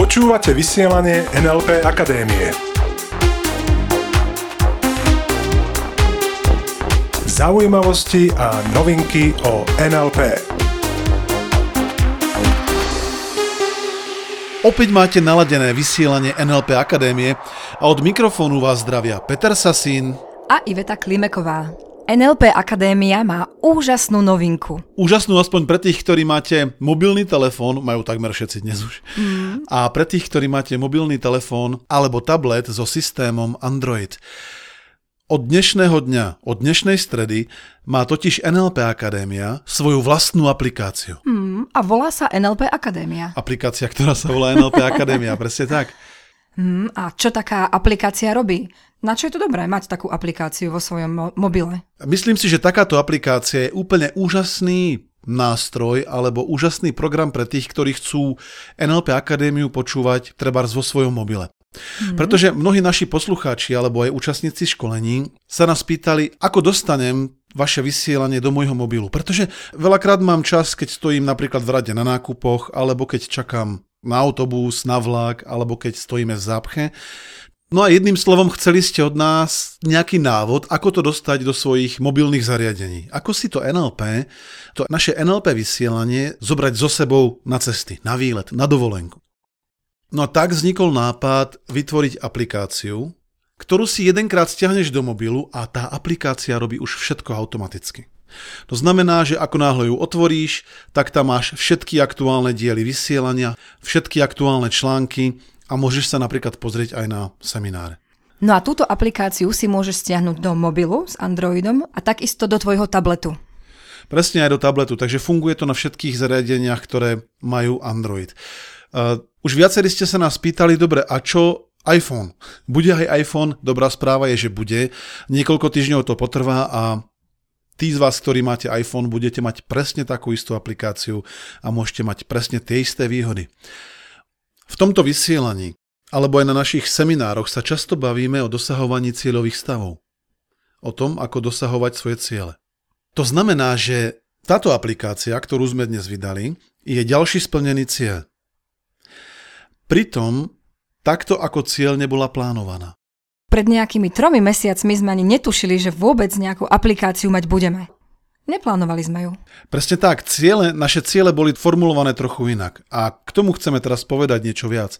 Počúvate vysielanie NLP Akadémie. Zaujímavosti a novinky o NLP. Opäť máte naladené vysielanie NLP Akadémie a od mikrofónu vás zdravia Peter Sasín a Iveta Klimeková. NLP Akadémia má úžasnú novinku. Úžasnú aspoň pre tých, ktorí máte mobilný telefón, majú takmer všetci dnes už. Mm. A pre tých, ktorí máte mobilný telefón alebo tablet so systémom Android. Od dnešného dňa, od dnešnej stredy, má totiž NLP Akadémia svoju vlastnú aplikáciu. Hmm, a volá sa NLP Akadémia. Aplikácia, ktorá sa volá NLP Akadémia, presne tak. Hmm, a čo taká aplikácia robí? Na čo je to dobré mať takú aplikáciu vo svojom mo- mobile? Myslím si, že takáto aplikácia je úplne úžasný nástroj alebo úžasný program pre tých, ktorí chcú NLP Akadémiu počúvať treba vo svojom mobile. Mm-hmm. Pretože mnohí naši poslucháči alebo aj účastníci školení sa nás pýtali, ako dostanem vaše vysielanie do môjho mobilu. Pretože veľakrát mám čas, keď stojím napríklad v rade na nákupoch, alebo keď čakám na autobus, na vlak, alebo keď stojíme v zápche. No a jedným slovom chceli ste od nás nejaký návod, ako to dostať do svojich mobilných zariadení. Ako si to NLP, to naše NLP vysielanie zobrať so sebou na cesty, na výlet, na dovolenku. No a tak vznikol nápad vytvoriť aplikáciu, ktorú si jedenkrát stiahneš do mobilu a tá aplikácia robí už všetko automaticky. To znamená, že ako náhle ju otvoríš, tak tam máš všetky aktuálne diely vysielania, všetky aktuálne články a môžeš sa napríklad pozrieť aj na semináre. No a túto aplikáciu si môžeš stiahnuť do mobilu s Androidom a takisto do tvojho tabletu. Presne aj do tabletu, takže funguje to na všetkých zariadeniach, ktoré majú Android. Uh, už viacerí ste sa nás pýtali, dobre, a čo iPhone? Bude aj iPhone? Dobrá správa je, že bude. Niekoľko týždňov to potrvá a tí z vás, ktorí máte iPhone, budete mať presne takú istú aplikáciu a môžete mať presne tie isté výhody. V tomto vysielaní alebo aj na našich seminároch sa často bavíme o dosahovaní cieľových stavov. O tom, ako dosahovať svoje ciele. To znamená, že táto aplikácia, ktorú sme dnes vydali, je ďalší splnený cieľ. Pritom takto ako cieľ nebola plánovaná. Pred nejakými tromi mesiacmi sme ani netušili, že vôbec nejakú aplikáciu mať budeme. Neplánovali sme ju. Presne tak, ciele, naše ciele boli formulované trochu inak. A k tomu chceme teraz povedať niečo viac.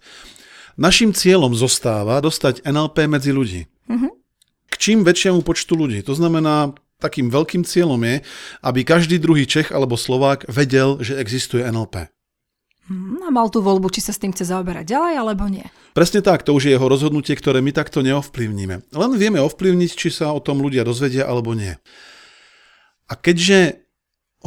Našim cieľom zostáva dostať NLP medzi ľudí. Uh-huh. K čím väčšiemu počtu ľudí. To znamená, takým veľkým cieľom je, aby každý druhý Čech alebo Slovák vedel, že existuje NLP. Hm, a mal tú voľbu, či sa s tým chce zaoberať ďalej, alebo nie. Presne tak, to už je jeho rozhodnutie, ktoré my takto neovplyvníme. Len vieme ovplyvniť, či sa o tom ľudia dozvedia, alebo nie. A keďže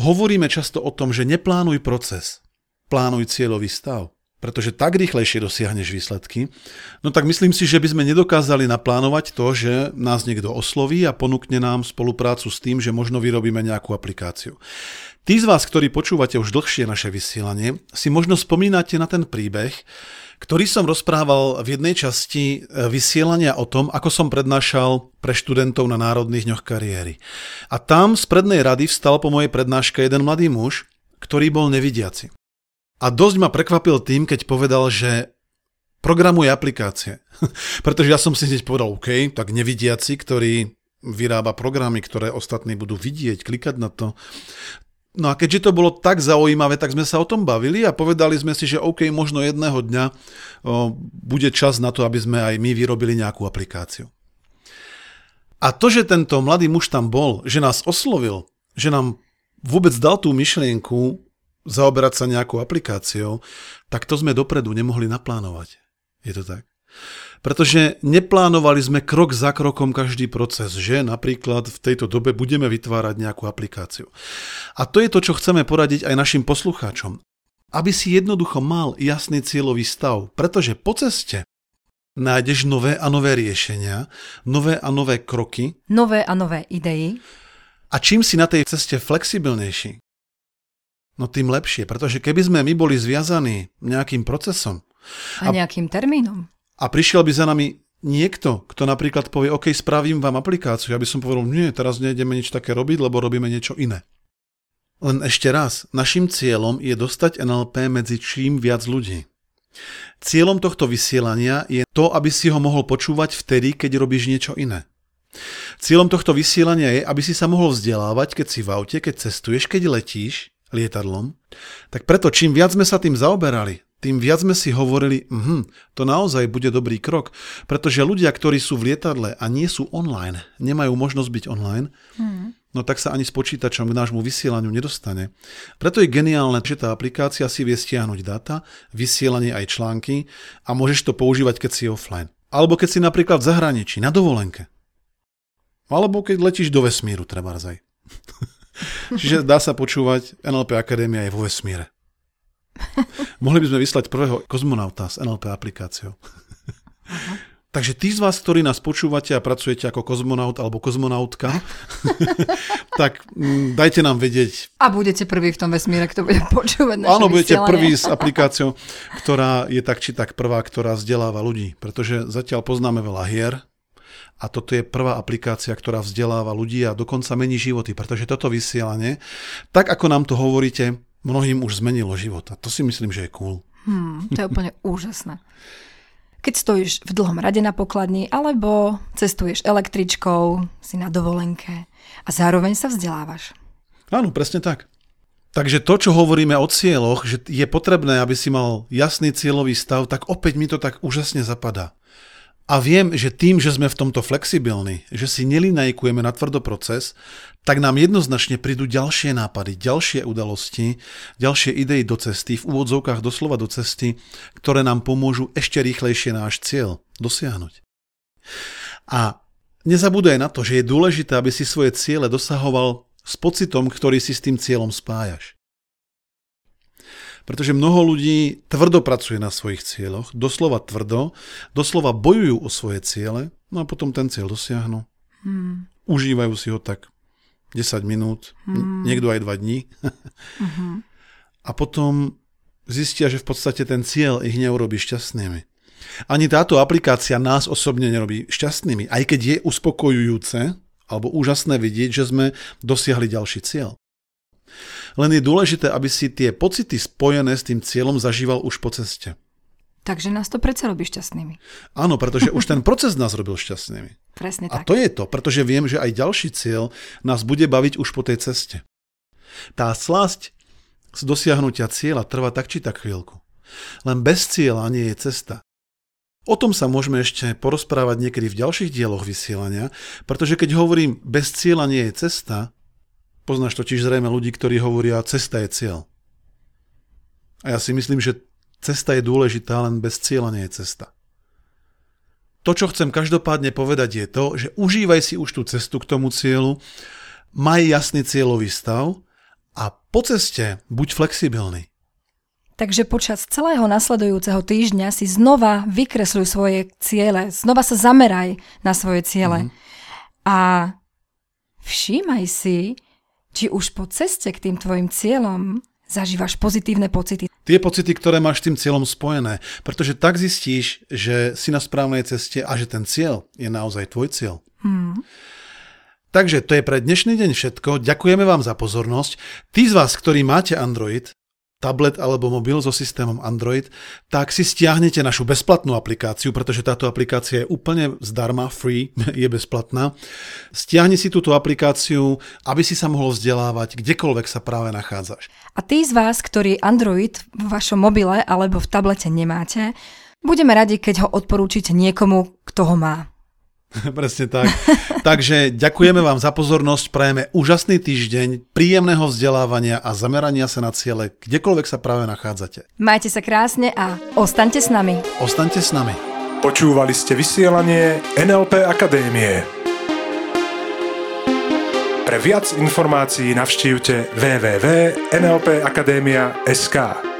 hovoríme často o tom, že neplánuj proces, plánuj cieľový stav, pretože tak rýchlejšie dosiahneš výsledky, no tak myslím si, že by sme nedokázali naplánovať to, že nás niekto osloví a ponúkne nám spoluprácu s tým, že možno vyrobíme nejakú aplikáciu. Tí z vás, ktorí počúvate už dlhšie naše vysielanie, si možno spomínate na ten príbeh, ktorý som rozprával v jednej časti e, vysielania o tom, ako som prednášal pre študentov na Národných dňoch kariéry. A tam z prednej rady vstal po mojej prednáške jeden mladý muž, ktorý bol nevidiaci. A dosť ma prekvapil tým, keď povedal, že programuje aplikácie. Pretože ja som si hneď povedal, OK, tak nevidiaci, ktorý vyrába programy, ktoré ostatní budú vidieť, klikať na to. No a keďže to bolo tak zaujímavé, tak sme sa o tom bavili a povedali sme si, že OK, možno jedného dňa o, bude čas na to, aby sme aj my vyrobili nejakú aplikáciu. A to, že tento mladý muž tam bol, že nás oslovil, že nám vôbec dal tú myšlienku, zaoberať sa nejakou aplikáciou, tak to sme dopredu nemohli naplánovať. Je to tak? Pretože neplánovali sme krok za krokom každý proces, že napríklad v tejto dobe budeme vytvárať nejakú aplikáciu. A to je to, čo chceme poradiť aj našim poslucháčom. Aby si jednoducho mal jasný cieľový stav, pretože po ceste nájdeš nové a nové riešenia, nové a nové kroky. Nové a nové idei. A čím si na tej ceste flexibilnejší, No tým lepšie, pretože keby sme my boli zviazaní nejakým procesom. A, a nejakým termínom. A prišiel by za nami niekto, kto napríklad povie, OK, spravím vám aplikáciu. Ja by som povedal, nie, teraz nejdeme nič také robiť, lebo robíme niečo iné. Len ešte raz, našim cieľom je dostať NLP medzi čím viac ľudí. Cieľom tohto vysielania je to, aby si ho mohol počúvať vtedy, keď robíš niečo iné. Cieľom tohto vysielania je, aby si sa mohol vzdelávať, keď si v aute, keď cestuješ, keď letíš lietadlom. Tak preto, čím viac sme sa tým zaoberali, tým viac sme si hovorili, mhm, to naozaj bude dobrý krok, pretože ľudia, ktorí sú v lietadle a nie sú online, nemajú možnosť byť online, mm. no tak sa ani s počítačom k nášmu vysielaniu nedostane. Preto je geniálne, že tá aplikácia si vie stiahnuť data, vysielanie aj články a môžeš to používať, keď si offline. Alebo keď si napríklad v zahraničí, na dovolenke. Alebo keď letíš do vesmíru, treba aj. Čiže dá sa počúvať NLP Akadémia je vo vesmíre. Mohli by sme vyslať prvého kozmonauta s NLP aplikáciou. Takže tí z vás, ktorí nás počúvate a pracujete ako kozmonaut alebo kozmonautka, tak mm, dajte nám vedieť. A budete prvý v tom vesmíre, kto bude počúvať naše Áno, budete prvý s aplikáciou, ktorá je tak či tak prvá, ktorá vzdeláva ľudí. Pretože zatiaľ poznáme veľa hier, a toto je prvá aplikácia, ktorá vzdeláva ľudí a dokonca mení životy, pretože toto vysielanie, tak ako nám to hovoríte, mnohým už zmenilo život. A to si myslím, že je cool. Hmm, to je úplne úžasné. Keď stojíš v dlhom rade na pokladni alebo cestuješ električkou, si na dovolenke a zároveň sa vzdelávaš. Áno, presne tak. Takže to, čo hovoríme o cieľoch, že je potrebné, aby si mal jasný cieľový stav, tak opäť mi to tak úžasne zapadá. A viem, že tým, že sme v tomto flexibilní, že si nelinajkujeme na tvrdo proces, tak nám jednoznačne prídu ďalšie nápady, ďalšie udalosti, ďalšie idei do cesty, v úvodzovkách doslova do cesty, ktoré nám pomôžu ešte rýchlejšie náš cieľ dosiahnuť. A nezabúdaj na to, že je dôležité, aby si svoje ciele dosahoval s pocitom, ktorý si s tým cieľom spájaš. Pretože mnoho ľudí tvrdo pracuje na svojich cieľoch, doslova tvrdo, doslova bojujú o svoje ciele, no a potom ten cieľ dosiahnu. Hmm. Užívajú si ho tak 10 minút, hmm. niekto aj 2 dní. hmm. A potom zistia, že v podstate ten cieľ ich neurobí šťastnými. Ani táto aplikácia nás osobne nerobí šťastnými, aj keď je uspokojujúce alebo úžasné vidieť, že sme dosiahli ďalší cieľ. Len je dôležité, aby si tie pocity spojené s tým cieľom zažíval už po ceste. Takže nás to predsa robí šťastnými. Áno, pretože už ten proces nás robil šťastnými. Presne tak. A to je to, pretože viem, že aj ďalší cieľ nás bude baviť už po tej ceste. Tá slasť z dosiahnutia cieľa trvá tak či tak chvíľku. Len bez cieľa nie je cesta. O tom sa môžeme ešte porozprávať niekedy v ďalších dieloch vysielania, pretože keď hovorím bez cieľa nie je cesta, Poznáš totiž zrejme ľudí, ktorí hovoria, cesta je cieľ. A ja si myslím, že cesta je dôležitá, len bez cieľa nie je cesta. To, čo chcem každopádne povedať, je to, že užívaj si už tú cestu k tomu cieľu, maj jasný cieľový stav a po ceste buď flexibilný. Takže počas celého nasledujúceho týždňa si znova vykresľuj svoje ciele, znova sa zameraj na svoje ciele. Mm. A všímaj si, či už po ceste k tým tvojim cieľom zažívaš pozitívne pocity. Tie pocity, ktoré máš s tým cieľom spojené, pretože tak zistíš, že si na správnej ceste a že ten cieľ je naozaj tvoj cieľ. Hmm. Takže to je pre dnešný deň všetko. Ďakujeme vám za pozornosť. Tí z vás, ktorí máte Android, tablet alebo mobil so systémom Android, tak si stiahnete našu bezplatnú aplikáciu, pretože táto aplikácia je úplne zdarma, free, je bezplatná. Stiahni si túto aplikáciu, aby si sa mohol vzdelávať, kdekoľvek sa práve nachádzaš. A tí z vás, ktorí Android v vašom mobile alebo v tablete nemáte, budeme radi, keď ho odporúčite niekomu, kto ho má. Presne tak. Takže ďakujeme vám za pozornosť, prajeme úžasný týždeň, príjemného vzdelávania a zamerania sa na ciele, kdekoľvek sa práve nachádzate. Majte sa krásne a ostaňte s nami. Ostaňte s nami. Počúvali ste vysielanie NLP Akadémie. Pre viac informácií navštívte www.nlpakademia.sk.